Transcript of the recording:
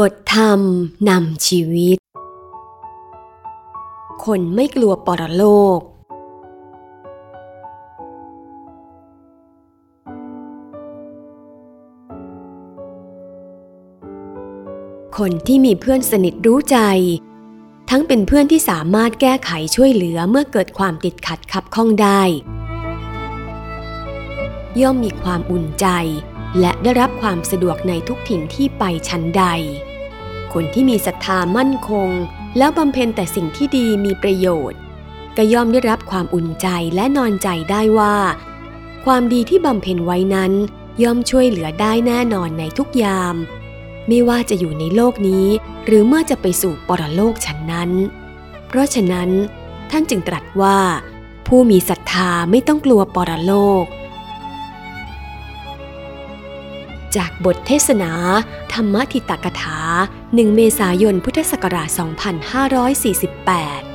บทธรรมนำชีวิต คนไม่กลัวปรโลก คนที่มีเพื่อนสนิทรู้ใจ ทั้งเป็นเพื่อนที่สามารถแก้ไขช่วยเหลือเมื่อเกิดความติดขัดขับข้องได้ ย่อมมีความอุ่นใจ และได้รับความสะดวกในทุกถิ่นที่ไปชั้นใด คนที่มีศรัทธามั่นคง แล้วบำเพ็ญแต่สิ่งที่ดีมีประโยชน์ ก็ย่อมได้รับความอุ่นใจและนอนใจได้ว่า ความดีที่บำเพ็ญไว้นั้น ย่อมช่วยเหลือได้แน่นอนในทุกยาม ไม่ว่าจะอยู่ในโลกนี้ หรือเมื่อจะไปสู่ปรโลกฉันนั้น เพราะฉะนั้น ท่านจึงตรัสว่า ผู้มีศรัทธาไม่ต้องกลัวปรโลก จากบทเทศนา ธรรมทิตกถา 1 เมษายนพุทธศักราช 2548